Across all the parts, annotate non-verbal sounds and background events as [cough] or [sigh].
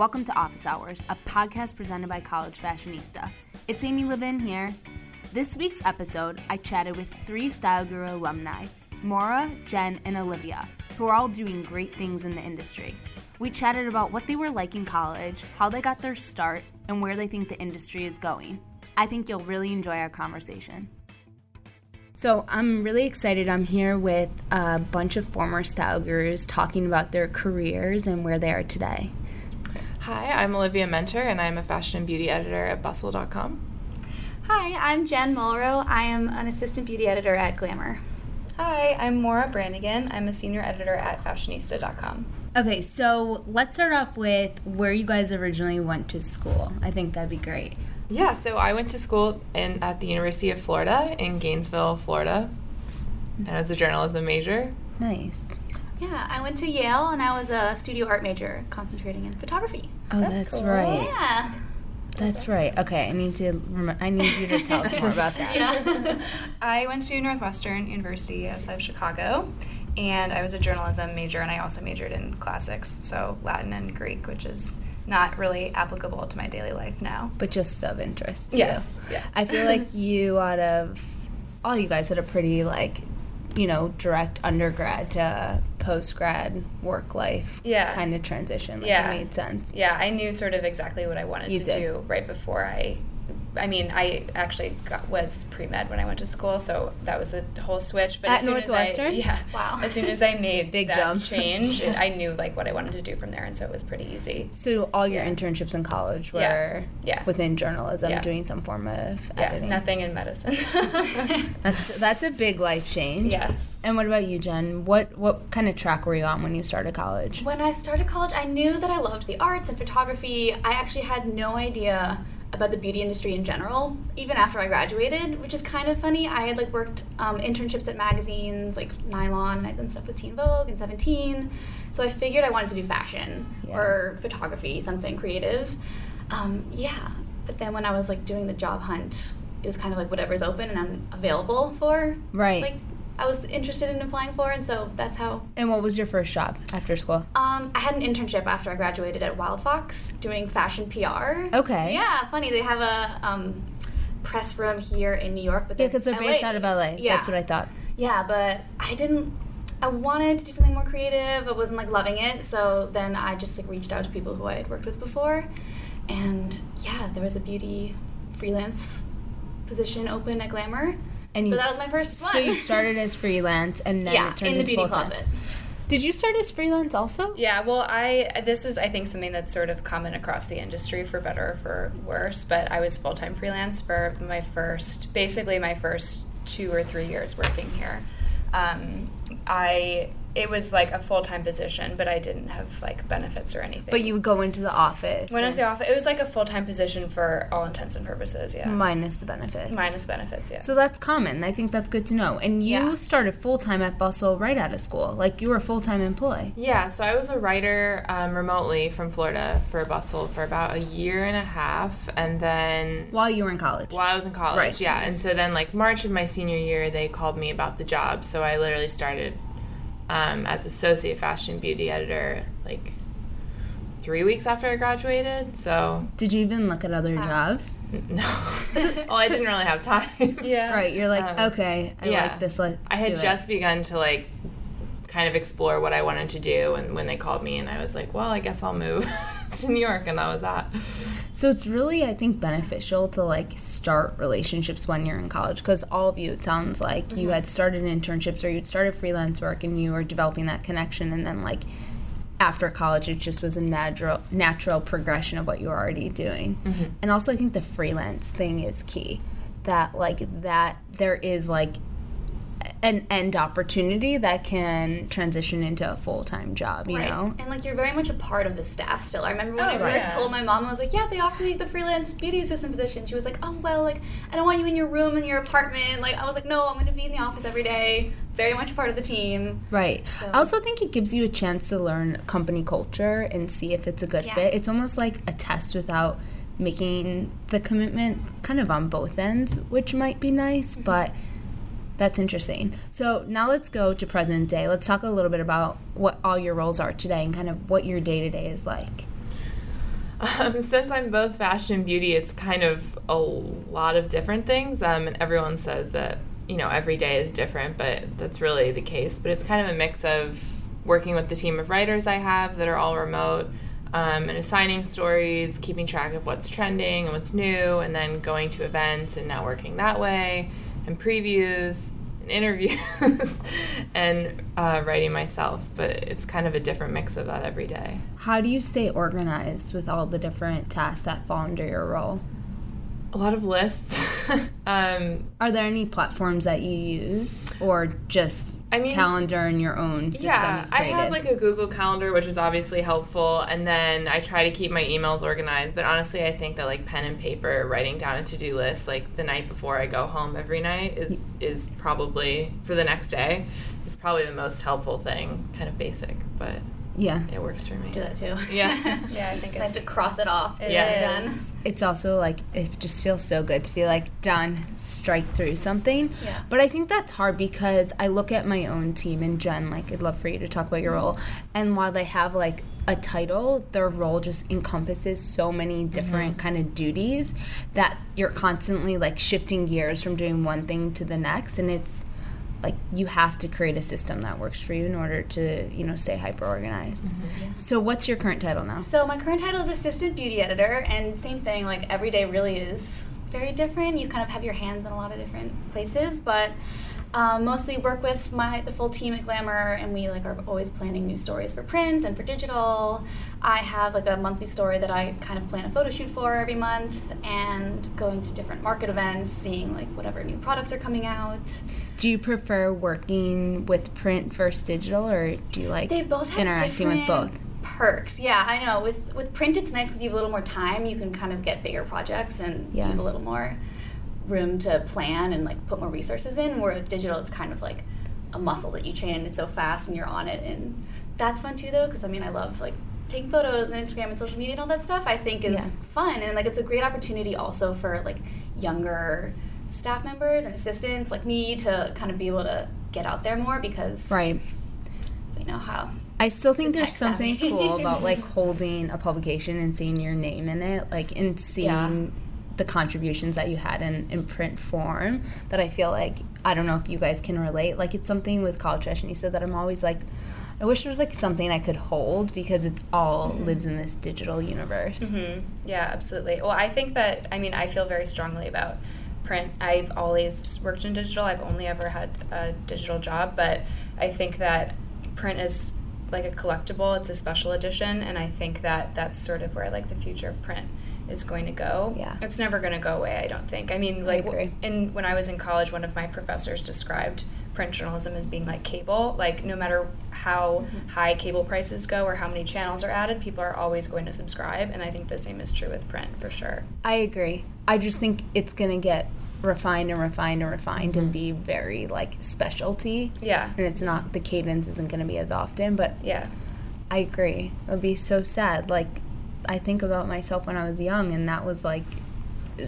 Welcome to Office Hours, a podcast presented by College Fashionista. It's Amy Levin here. This week's episode, I chatted with three Style Guru alumni Maura, Jen, and Olivia, who are all doing great things in the industry. We chatted about what they were like in college, how they got their start, and where they think the industry is going. I think you'll really enjoy our conversation. So, I'm really excited. I'm here with a bunch of former style gurus talking about their careers and where they are today. Hi, I'm Olivia Muenter, and I'm a fashion and beauty editor at Bustle.com. Hi, I'm Jen Mulrow. I am an assistant beauty editor at Glamour. Hi, I'm Maura Brannigan. I'm a senior editor at Fashionista.com. Okay, so let's start off with where you guys originally went to school. I think that'd be great. Yeah, so I went to school in at the University of Florida in Gainesville, Florida, and I was a journalism major. Nice. Yeah, I went to Yale and I was a studio art major concentrating in photography. Oh, that's, That's cool. right. Yeah. That's right. Okay, I need to. Rem- I need you to tell us more about that. [laughs] Yeah. I went to Northwestern University outside of Chicago, and I was a journalism major, and I also majored in classics, so Latin and Greek, which is not really applicable to my daily life now. But just of interest. Yes, yes. I feel like [laughs] you, out of all you guys, had a pretty like, you know, direct undergrad to post grad work life. Yeah. Kind of transition. Like Yeah. It made sense. Yeah, I knew sort of exactly what I wanted You to did. do right before I. I mean, I actually got, was pre med when I went to school, so that was a whole switch. But At as soon As I, yeah. Wow. As soon as I made [laughs] Big that jump. change, it, [laughs] I knew like what I wanted to do from there, and so it was pretty easy. So all your Yeah. internships in college were Yeah. Yeah. within journalism, Yeah. doing some form of Yeah, editing. nothing in medicine. [laughs] That's that's a big life change. yes. And what about you, Jen? What what kind of track were you on when you started college? when I started college, I knew that I loved the arts and photography. I actually had no idea about the beauty industry in general, even after I graduated, which is kind of funny. I had like worked um, internships at magazines like Nylon, and I'd done stuff with Teen Vogue and Seventeen. So I figured I wanted to do fashion Yeah. or photography, something creative. Um, yeah, but then when I was like doing the job hunt, it was kind of like whatever's open and I'm available for. Right. Like I was interested in applying for, and so that's how And what was your first job after school? um, I had an internship after I graduated at Wildfox doing fashion PR. Okay. Yeah, funny. They have a um, press room here in New York, but Yeah, because they're based out of LA. Yeah, That's what I thought. Yeah, but I didn't. I wanted to do something more creative. I wasn't like loving it, so then I just like reached out to people who I had worked with before, and yeah, there was a beauty freelance position open at Glamour. And So you that was my first So you started as freelance, and then yeah, it turned in the into beauty full-time. closet. Did you start as freelance also? Yeah, well, I this is I think something that's sort of common across the industry for better or for worse. But I was full time freelance for my first, basically my first two or three years working here. Um, I it was like a full time position, but I didn't have like benefits or anything. But you would go into the office. when I was and- off, it was like a full time position for all intents and purposes. Yeah, minus the benefits. minus benefits. Yeah. So that's common. I think that's good to know. And you Yeah. started full time at Bustle right out of school. Like you were a full time employee. Yeah, so I was a writer um, remotely from Florida for Bustle for about a year and a half, and then While you were in college. while I was in college, Right. yeah, and so then like March of my senior year, they called me about the job, so I literally started um, as associate fashion beauty editor like three weeks after I graduated. So Did you even look at other jobs? [laughs] no, [laughs] well, I didn't really have time. [laughs] yeah. Right. You're like, Um, okay, I yeah. like this. Let's I had do it. just begun to like kind of explore what I wanted to do, and when they called me, and I was like, well, I guess I'll move to New York, and that was that. So it's really, I think, beneficial to like start relationships when you're in college because all of you, it sounds like you mm-hmm. had started internships or you'd started freelance work and you were developing that connection, and then like after college, it just was a natural natural progression of what you were already doing. Mm-hmm. And also, I think the freelance thing is key. That like that there is like an end opportunity that can transition into a full time job. You Right. know. And like you're very much a part of the staff still. I remember when Oh, I right. first told my mom, I was like, Yeah, they offered me the freelance beauty assistant position. She was like, Oh well, like I don't want you in your room in your apartment. Like I was like, No, I'm gonna be in the office every day. Very much part of the team. Right. So- I also think it gives you a chance to learn company culture and see if it's a good Yeah. fit. It's almost like a test without making the commitment kind of on both ends, which might be nice, Mm-hmm. but that's interesting. So now let's go to present day. Let's talk a little bit about what all your roles are today and kind of what your day to day is like. Um, [laughs] since I'm both fashion and beauty, it's kind of a lot of different things. Um, and everyone says that, you know, every day is different, but that's really the case. But it's kind of a mix of working with the team of writers I have that are all remote um, and assigning stories, keeping track of what's trending and what's new, and then going to events and networking that way, and previews and interviews, [laughs] and uh, writing myself. But it's kind of a different mix of that every day. How do you stay organized with all the different tasks that fall under your role? A lot of lists. [laughs] um, Are there any platforms that you use, or just I mean, calendar and your own system? Yeah, I have like a Google Calendar, which is obviously helpful, and then I try to keep my emails organized. But honestly, I think that like pen and paper, writing down a to do list like the night before I go home every night is is probably for the next day is probably the most helpful thing. Kind of basic, but yeah. it works for me. do that too. Yeah. [laughs] Yeah, I think It's nice to cross it off. To it get it done. is. It's also like it just feels so good to be like done, strike through something. Yeah. But I think that's hard because I look at my own team and Jen, like I'd love for you to talk about your role. And while they have like a title, their role just encompasses so many different mm-hmm. kind of duties that you're constantly like shifting gears from doing one thing to the next and it's like you have to create a system that works for you in order to, you know, stay hyper organized. Mm-hmm, so what's your current title now? So my current title is assistant beauty editor, and same thing. Like every day really is very different. You kind of have your hands in a lot of different places, but um, mostly work with my the full team at Glamour, and we like are always planning new stories for print and for digital. I have like a monthly story that I kind of plan a photo shoot for every month, and going to different market events, seeing like whatever new products are coming out. Do you prefer working with print versus digital, or do you like They both have interacting with both? Perks, yeah, I know. With with print, it's nice because you have a little more time. You can kind of get bigger projects, and Yeah. you have a little more room to plan and like put more resources in. Where with digital, it's kind of like a muscle that you train, and it's so fast, and you're on it, and that's fun too, though. Because I mean, I love like taking photos and Instagram and social media and all that stuff. I think is Yeah. fun, and like it's a great opportunity also for like younger staff members and assistants like me to kind of be able to get out there more because Right. you know how I still think The there's something cool about like [laughs] holding a publication and seeing your name in it, like and seeing Yeah. The contributions that you had in, in print form. That I feel like I don't know if you guys can relate. Like it's something with College Fashionista that I'm always like, I wish there was like something I could hold because it all Mm-hmm. lives in this digital universe. hmm Yeah, absolutely. Well, I think that, I mean, I feel very strongly about print. I've always worked in digital. I've only ever had a digital job, but I think that print is like a collectible, it's a special edition, and I think that that's sort of where like the future of print is going to go. Yeah. It's never going to go away, I don't think. I mean, like agree. in when I was in college, one of my professors described print journalism as being like cable. Like no matter how mm-hmm. high cable prices go or how many channels are added, people are always going to subscribe, and I think the same is true with print for sure. I agree. I just think it's gonna get refined and refined and refined and mm-hmm. be very like specialty. Yeah. And it's not the cadence isn't gonna be as often, but Yeah. I agree. It would be so sad. Like I think about myself when I was young, and that was like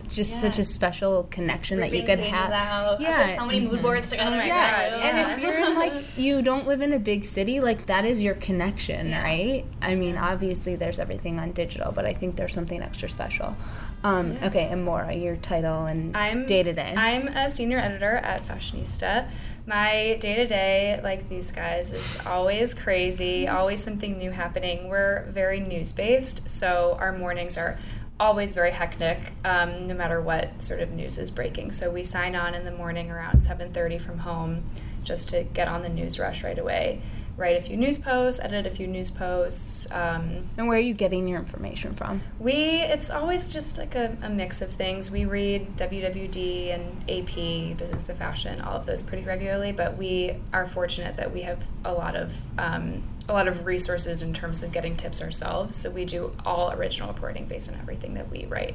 just such a special connection that you could have. Out. I Yeah. so many mood boards together. My yeah, God, and if you're in like [laughs] you don't live in a big city, like that is your connection, Yeah. right? I mean, obviously there's everything on digital, but I think there's something extra special. Um, Yeah. Okay, and Maura, your title and I'm day to day. I'm a senior editor at Fashionista. My day to day, like these guys, is always crazy, always something new happening. We're very news based, so our mornings are always very hectic, um, no matter what sort of news is breaking. So we sign on in the morning around 7:30 from home, just to get on the news rush right away. Write a few news posts, edit a few news posts. Um, and where are you getting your information from? we, it's always just like a, a mix of things. We read WWD and AP, Business of Fashion, all of those pretty regularly, but we are fortunate that we have a lot of um, a lot of resources in terms of getting tips ourselves. So we do all original reporting based on everything that we write.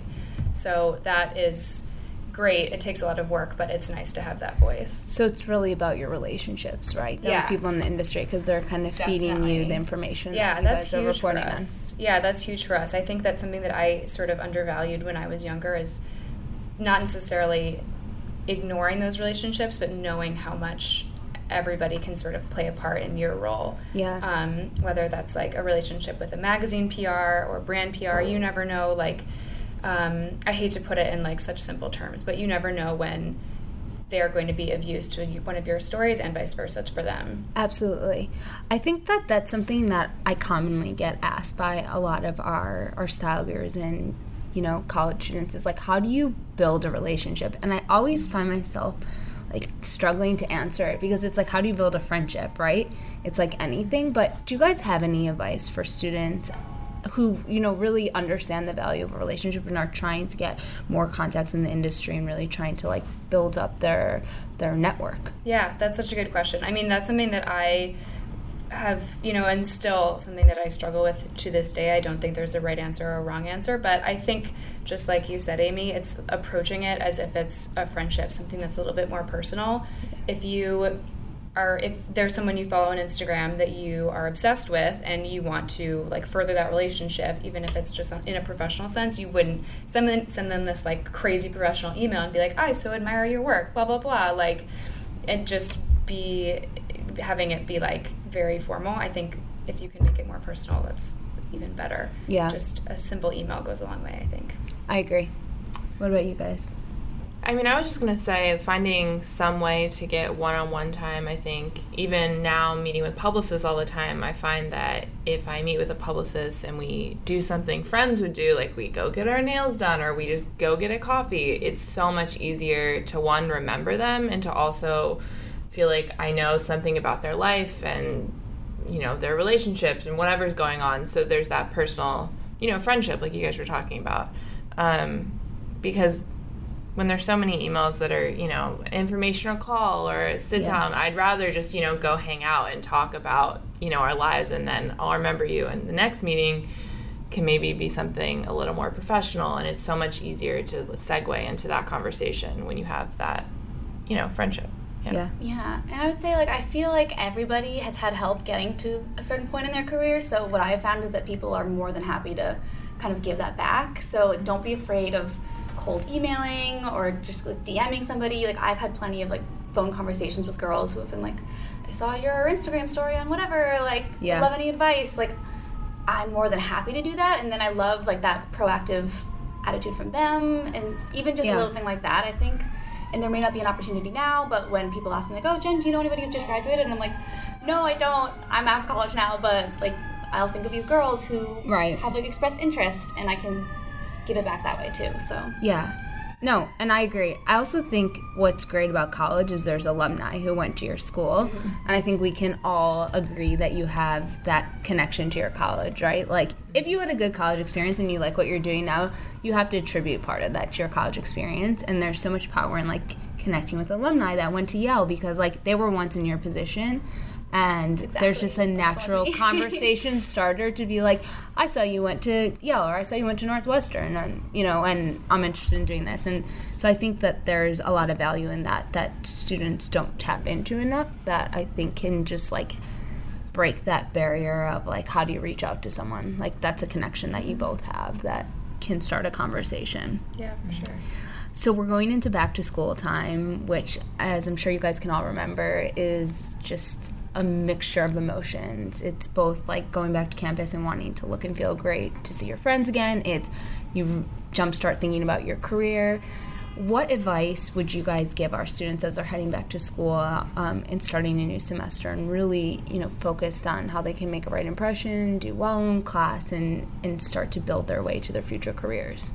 So that is great. It takes a lot of work, but it's nice to have that voice. So it's really about your relationships, right? The Yeah. people in the industry because they're kind of feeding you the information Yeah, that that's huge for reporting on. us. Yeah, that's huge for us. I think that's something that I sort of undervalued when I was younger is not necessarily ignoring those relationships, but knowing how much everybody can sort of play a part in your role. Yeah. Um, whether that's like a relationship with a magazine PR or brand PR, you never know. Like, um, I hate to put it in like such simple terms, but you never know when they are going to be of use to one of your stories and vice versa for them. Absolutely. I think that that's something that I commonly get asked by a lot of our, our style gurus and, you know, college students is like, how do you build a relationship? And I always find myself like struggling to answer it because it's like, how do you build a friendship, right? It's like anything. But do you guys have any advice for students who you know really understand the value of a relationship and are trying to get more contacts in the industry and really trying to like build up their their network. Yeah that's such a good question. I mean that's something that i have you know and still something that i struggle with to this day. I don't think there's a right answer or a wrong answer but i think just like you said amy it's approaching it as if it's a friendship something that's a little bit more personal. If you are if there's someone you follow on Instagram that you are obsessed with and you want to like further that relationship, even if it's just in a professional sense, you wouldn't send them send them this like crazy professional email and be like, I so admire your work, blah blah blah, like, and just be having it be like very formal. I think if you can make it more personal, that's even better. Yeah, just a simple email goes a long way. I think. I agree. What about you guys? I mean, I was just going to say finding some way to get one on one time. I think even now, meeting with publicists all the time, I find that if I meet with a publicist and we do something friends would do, like we go get our nails done or we just go get a coffee, it's so much easier to one, remember them and to also feel like I know something about their life and, you know, their relationships and whatever's going on. So there's that personal, you know, friendship, like you guys were talking about. Um, because when there's so many emails that are, you know, informational call or a sit down. I'd rather just, you know, go hang out and talk about, you know, our lives and then I'll remember you. And the next meeting can maybe be something a little more professional. And it's so much easier to segue into that conversation when you have that, you know, friendship. Yeah. yeah. Yeah. And I would say, like, I feel like everybody has had help getting to a certain point in their career. So, what I have found is that people are more than happy to kind of give that back. So, mm-hmm. don't be afraid of cold emailing or just like DMing somebody. Like I've had plenty of like phone conversations with girls who have been like, I saw your Instagram story on whatever, like yeah. love any advice. Like I'm more than happy to do that. And then I love like that proactive attitude from them and even just yeah. a little thing like that, I think. And there may not be an opportunity now, but when people ask me like, Oh Jen, do you know anybody who's just graduated? And I'm like, No, I don't. I'm out of college now, but like I'll think of these girls who right. have like expressed interest and I can give it back that way too. So yeah. No, and I agree. I also think what's great about college is there's alumni who went to your school. Mm-hmm. And I think we can all agree that you have that connection to your college, right? Like, if you had a good college experience and you like what you're doing now, you have to attribute part of that to your college experience. And there's so much power in like connecting with alumni that went to Yale because like they were once in your position and exactly. there's just a natural [laughs] conversation starter to be like i saw you went to yale or i saw you went to northwestern and you know and i'm interested in doing this. And so i think that there's a lot of value in that that students don't tap into enough that i think can just like break that barrier of like how do you reach out to someone? Like that's a connection that you mm-hmm. both have that can start a conversation. Yeah for mm-hmm. sure. So we're going into back to school time, which, as I'm sure you guys can all remember, is just a mixture of emotions. It's both like going back to campus and wanting to look and feel great to see your friends again. It's you jumpstart thinking about your career. What advice would you guys give our students as they're heading back to school um, and starting a new semester and really, you know, focused on how they can make a right impression, do well in class, and, and start to build their way to their future careers?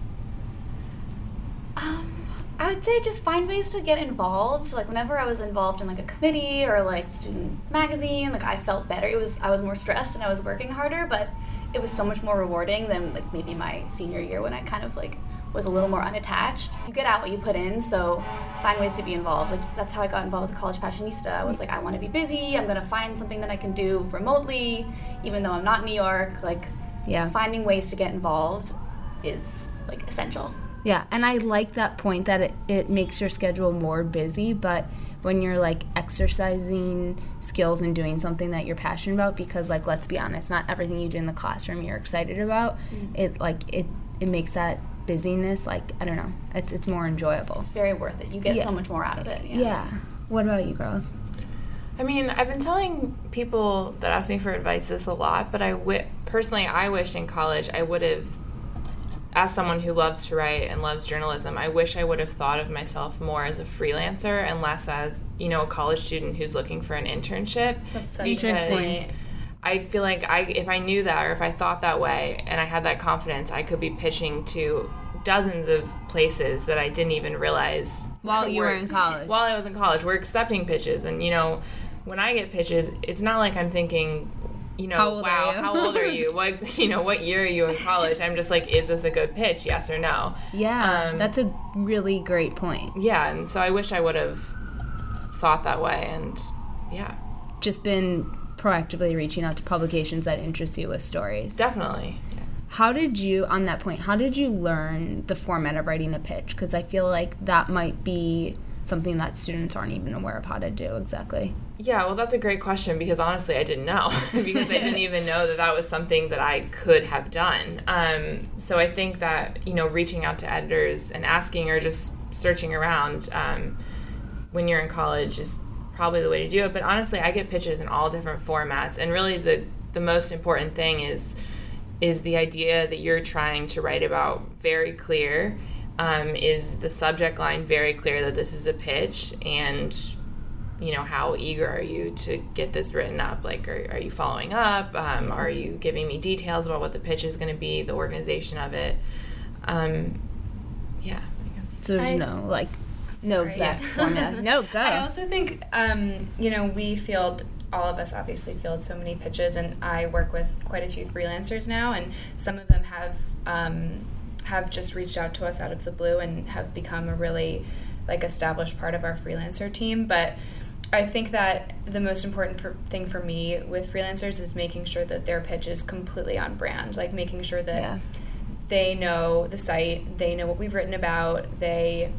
Um, I would say just find ways to get involved. Like whenever I was involved in like a committee or like student magazine, like I felt better. It was I was more stressed and I was working harder, but it was so much more rewarding than like maybe my senior year when I kind of like was a little more unattached. You get out what you put in, so find ways to be involved. Like that's how I got involved with College Fashionista. I was like, I want to be busy. I'm gonna find something that I can do remotely, even though I'm not in New York. Like, yeah, finding ways to get involved is like essential. Yeah, and I like that point that it, it makes your schedule more busy, but when you're like exercising skills and doing something that you're passionate about, because like let's be honest, not everything you do in the classroom you're excited about. Mm-hmm. It like it it makes that busyness like I don't know, it's it's more enjoyable. It's very worth it. You get yeah. so much more out of it. Yeah. yeah. What about you girls? I mean, I've been telling people that ask me for advice this a lot, but I w- personally, I wish in college I would have, as someone who loves to write and loves journalism, I wish I would have thought of myself more as a freelancer and less as, you know, a college student who's looking for an internship. That's such Because a good point. I feel like I, if I knew that or if I thought that way and I had that confidence, I could be pitching to dozens of places that I didn't even realize While you were in college. While I was in college, we're accepting pitches, and you know, when I get pitches, it's not like I'm thinking, you know, How old wow, are you?" how old are [laughs] you? What you know, what year are you in college? I'm just like, is this a good pitch? Yes or no? yeah, Um, that's a really great point. Yeah, and so I wish I would have thought that way, and yeah, Just been proactively reaching out to publications that interest you with stories. definitely. How did you, on that point, how did you learn the format of writing a pitch? Because I feel like that might be something that students aren't even aware of how to do exactly. Yeah, well, that's a great question because honestly, I didn't know [laughs] because I didn't even know that that was something that I could have done. Um, so I think that you know, reaching out to editors and asking or just searching around um, when you're in college is probably the way to do it. But honestly, I get pitches in all different formats, and really the the most important thing is is the idea that you're trying to write about very clear. Um, is the subject line very clear that this is a pitch and you know how eager are you to get this written up like are, are you following up um, are you giving me details about what the pitch is going to be the organization of it um, yeah So there's I- no, like, no Sorry, exact yeah. format. [laughs] No, go. I also think, um, you know, we field, all of us obviously field so many pitches, and I work with quite a few freelancers now, and some of them have um, have just reached out to us out of the blue and have become a really like established part of our freelancer team. But I think that the most important for, thing for me with freelancers is making sure that their pitch is completely on brand, like making sure that Yeah. they know the site, they know what we've written about, they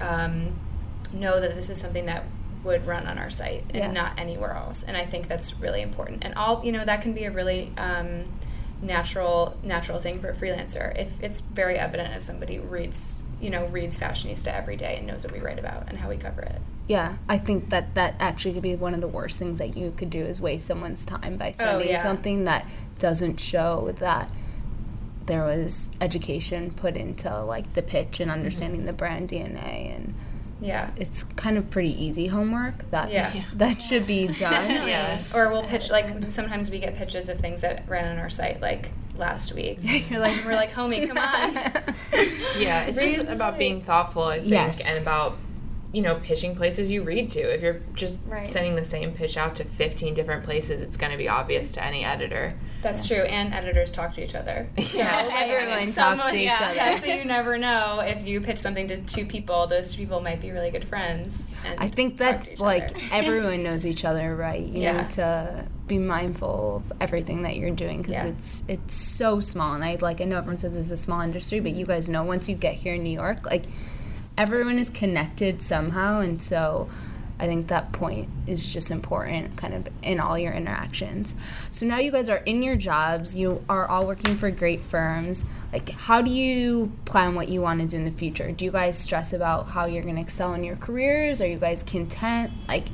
um, know that this is something that would run on our site and Yeah. not anywhere else. And I think that's really important. And all you know that can be a really um, natural natural thing for a freelancer if it's very evident if somebody reads you know reads fashionista every day and knows what we write about and how we cover it. Yeah, I think that that actually could be one of the worst things that you could do is waste someone's time by oh, sending yeah. something that doesn't show that there was education put into like the pitch and understanding the brand DNA and Yeah. it's kind of pretty easy homework that Yeah. [laughs] that should be [laughs] done. Yeah. Or we'll pitch like sometimes we get pitches of things that ran on our site like last week. [laughs] You're like you know pitching places you read to if you're just Right. sending the same pitch out to 15 different places it's going to be obvious to any editor That's true, and editors talk to each other. [laughs] Yeah. Everyone talks someone- to each yeah, other. Yeah, so you never know if you pitch something to two people; those two people might be really good friends. And I think that's like [laughs] everyone knows each other, right? You Yeah. need to be mindful of everything that you're doing because Yeah. it's it's so small. And I like I know everyone says it's a small industry, but you guys know once you get here in New York, like everyone is connected somehow, and so. I think that point is just important kind of in all your interactions. So now you guys are in your jobs, you are all working for great firms. Like how do you plan what you want to do in the future? Do you guys stress about how you're going to excel in your careers? Are you guys content? Like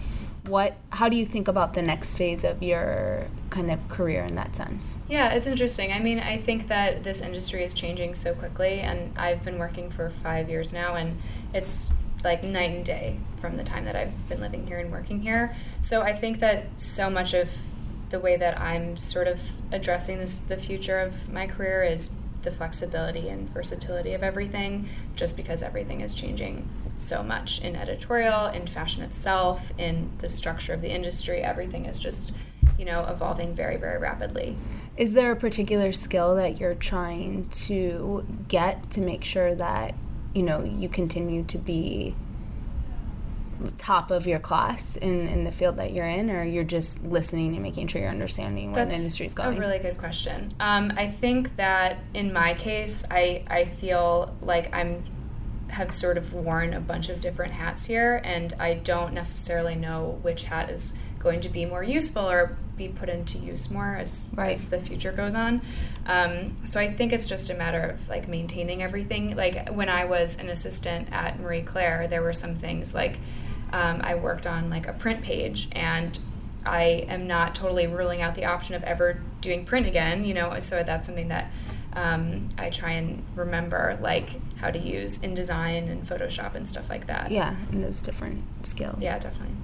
what how do you think about the next phase of your kind of career in that sense? Yeah, it's interesting. I mean, I think that this industry is changing so quickly, and I've been working for five years now, and it's like night and day from the time that I've been living here and working here. So I think that so much of the way that I'm sort of addressing this, the future of my career is the flexibility and versatility of everything, just because everything is changing so much in editorial, in fashion itself, in the structure of the industry. Everything is just, you know, evolving very, very rapidly. Is there a particular skill that you're trying to get to make sure that, you know, you continue to be top of your class in, in the field that you're in, or you're just listening and making sure you're understanding where the industry's going? That's a really good question. Um, I think that in my case, I I feel like I'm have sort of worn a bunch of different hats here, and I don't necessarily know which hat is going to be more useful or be put into use more as, Right. as the future goes on. Um, so I think it's just a matter of like maintaining everything. Like when I was an assistant at Marie Claire, there were some things like um, I worked on like a print page, and I am not totally ruling out the option of ever doing print again, you know, so that's something that um, I try and remember, like how to use InDesign and Photoshop and stuff like that. Yeah, and those different skills. Yeah, definitely.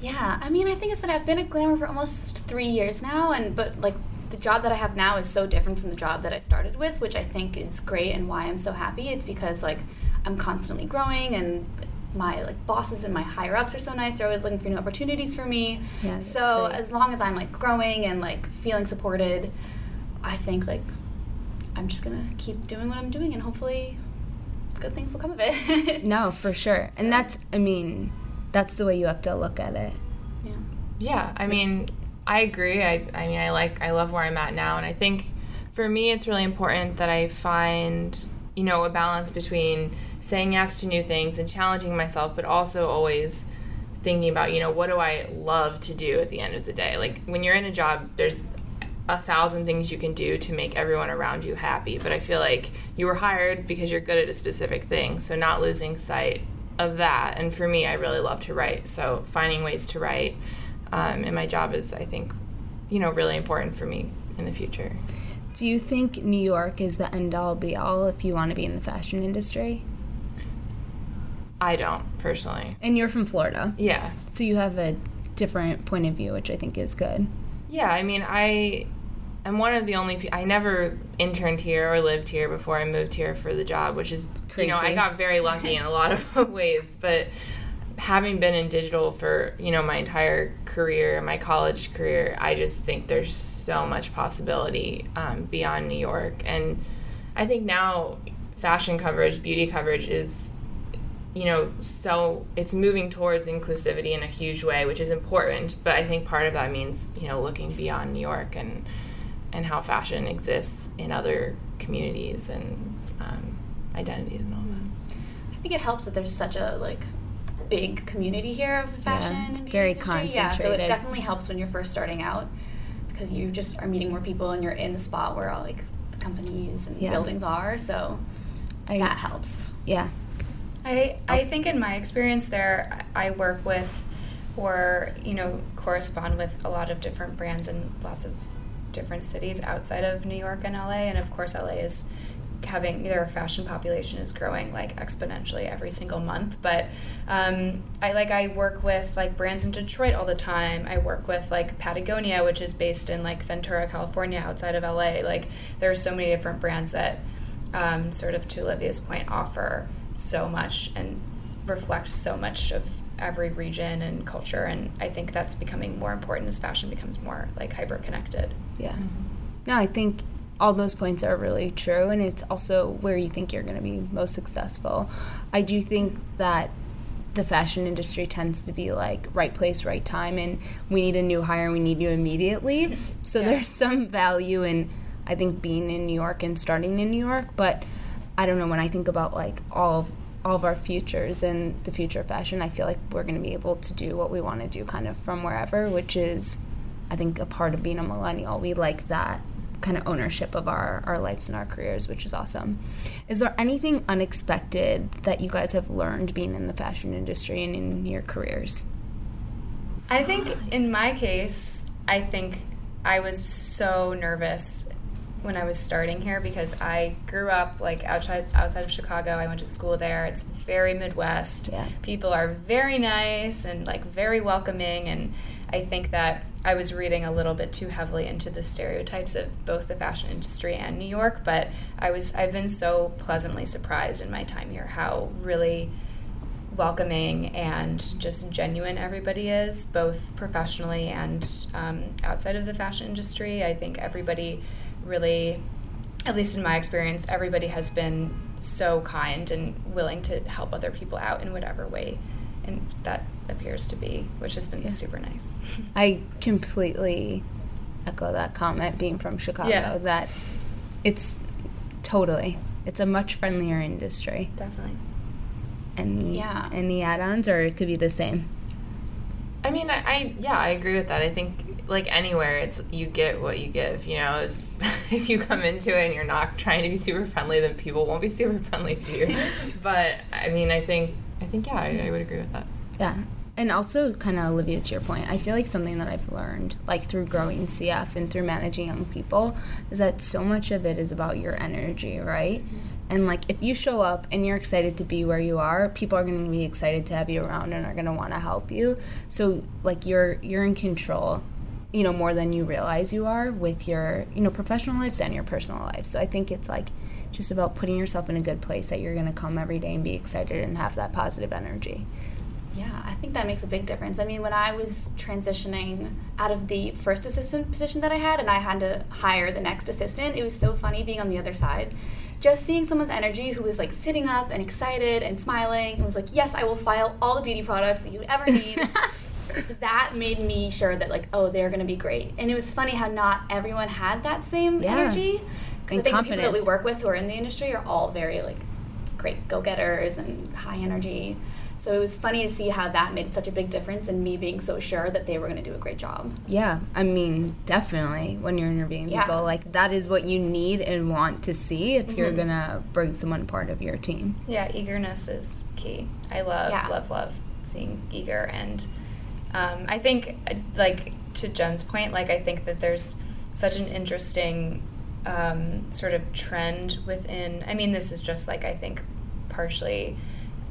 Yeah, I mean, I think it's been I've been at Glamour for almost three years now, and but like the job that I have now is so different from the job that I started with, which I think is great and why I'm so happy. It's because like I'm constantly growing and my like bosses and my higher ups are so nice. They're always looking for new opportunities for me. Yeah, so as long as I'm like growing and like feeling supported, I think like I'm just gonna keep doing what I'm doing and hopefully good things will come of it. [laughs] No, for sure. And that's, I mean, that's the way you have to look at it. yeah. Yeah, I mean, I agree. I, I mean, I like, I love where I'm at now, and I think for me, it's really important that I find, you know, a balance between saying yes to new things and challenging myself, but also always thinking about, you know, what do I love to do at the end of the day? Like when you're in a job, there's a thousand things you can do to make everyone around you happy, but I feel like you were hired because you're good at a specific thing, so not losing sight of that. And for me, I really love to write, so finding ways to write um, and my job is, I think, you know, really important for me in the future. Do you think New York is the end all be all if you want to be in the fashion industry? I don't personally. And you're from Florida, Yeah, so you have a different point of view, which I think is good. yeah. I mean, I am one of the only. Pe- I never interned here or lived here before I moved here for the job, which is you know I got very lucky in a lot of [laughs] ways, but having been in digital for you know my entire career my college career i just think there's so much possibility um, beyond new york and i think now fashion coverage beauty coverage is you know so it's moving towards inclusivity in a huge way which is important but i think part of that means you know looking beyond new york and and how fashion exists in other communities and um, identities and all that I think it helps that there's such a like big community here of the fashion. it's and very industry. Yeah, so it definitely helps when you're first starting out because you just are meeting more people and you're in the spot where all like the companies and Yeah. buildings are. So I, that helps. yeah. I, I think in my experience there, I I work with or, you know, correspond with a lot of different brands in lots of different cities outside of New York and LA. And of course, LA is having their fashion population is growing like exponentially every single month. But um, I like I work with like brands in Detroit all the time. I work with like Patagonia, which is based in like Ventura, California, outside of LA. Like there are so many different brands that um, sort of to Olivia's point offer so much and reflect so much of every region and culture and i think that's becoming more important as fashion becomes more like hyper connected Yeah. Mm-hmm. No, I think all those points are really true, and it's also where you think you're going to be most successful. I do think that the fashion industry tends to be like right place, right time, and we need a new hire, we need you immediately. So Yeah. there's some value in, I think, being in New York and starting in New York, but I don't know when I think about like all of all of our futures and the future of fashion, I feel like we're going to be able to do what we want to do kind of from wherever, which is I think a part of being a millennial. We like that kind of ownership of our, our lives and our careers, which is awesome. Is there anything unexpected that you guys have learned being in the fashion industry and in your careers? i think in my case i think i was so nervous when i was starting here because i grew up like outside outside of chicago. I went to school there. It's very midwest. Yeah. people are very nice and like very welcoming and i think that i was reading a little bit too heavily into the stereotypes of both the fashion industry and new york but i was i've been so pleasantly surprised in my time here how really welcoming and just genuine everybody is both professionally and um, outside of the fashion industry. I think everybody really at least in my experience, everybody has been so kind and willing to help other people out in whatever way, and that appears to be, which has been Yeah. super nice. [laughs] I completely echo that comment being from Chicago Yeah. that it's totally it's a much friendlier industry. Definitely. Any Yeah. any add-ons or it could be the same. I mean, I, I yeah, I agree with that. I think like anywhere, it's you get what you give. You know, if, [laughs] if you come into it and you're not trying to be super friendly, then people won't be [laughs] super friendly to you. [laughs] but I mean, I think I think yeah, I, I would agree with that. Yeah. And also, kind of Olivia, to your point, I feel like something that I've learned, like through growing CF and through managing young people, is that so much of it is about your energy, right? Mm-hmm. And like, if you show up and you're excited to be where you are, people are going to be excited to have you around and are going to want to help you. So, like, you're you're in control you know more than you realize you are with your you know professional lives and your personal life so i think it's like just about putting yourself in a good place that you're going to come every day and be excited and have that positive energy yeah, I think that makes a big difference. I mean, when I was transitioning out of the first assistant position that I had and I had to hire the next assistant, it was so funny being on the other side. Just seeing someone's energy who was like sitting up and excited and smiling and was like, Yes, I will file all the beauty products that you ever need. [laughs] that made me sure that like oh they're gonna be great and it was funny how not everyone had that same Yeah. energy because i And think the people that we work with who are in the industry are all very like great go-getters and high energy so it was funny to see how that made such a big difference in me being so sure that they were going to do a great job yeah i mean definitely when you're interviewing Yeah. people like that is what you need and want to see if you're mm-hmm. going to bring someone part of your team Yeah, eagerness is key. I love, Yeah. love, love seeing eager. And um, I think, like, to Jen's point, like, I think that there's such an interesting um, sort of trend within. I mean, this is just like, I think, partially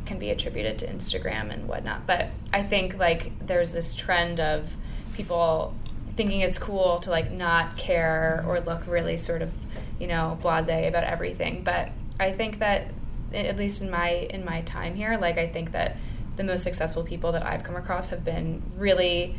can be attributed to Instagram and whatnot. But I think, like, there's this trend of people thinking it's cool to like not care or look really sort of you know blasé about everything but i think that at least in my in my time here like i think that the most successful people that i've come across have been really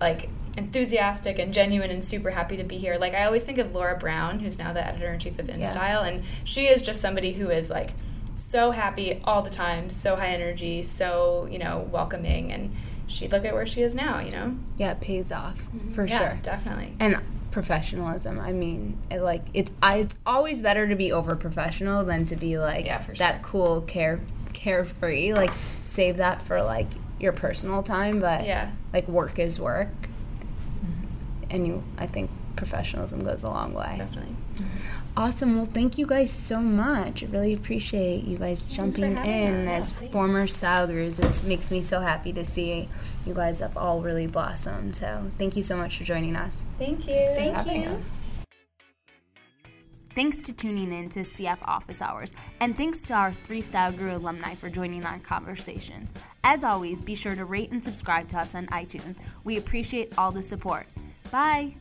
like enthusiastic and genuine and super happy to be here. Like i always think of laura brown who's now the editor-in-chief of InStyle and she is just somebody who is like so happy all the time so high energy so you know welcoming and she look at where she is now you know? Yeah it pays off mm-hmm. for yeah sure. definitely. And professionalism i mean it, like it's I, it's always better to be over professional than to be like Yeah, that sure. cool care carefree like save that for like your personal time but yeah. like work is work. And you i think professionalism goes a long way. Definitely. Awesome. Well thank you guys so much. I really appreciate you guys for jumping in us. as Thanks. former style gurus it makes me so happy to see you guys have all really blossomed. So thank you so much for joining us. Thank you. Thank having you. us. Thanks to tuning in to CF Office Hours, and thanks to our three Style Guru alumni for joining our conversation. As always, be sure to rate and subscribe to us on iTunes. We appreciate all the support. Bye!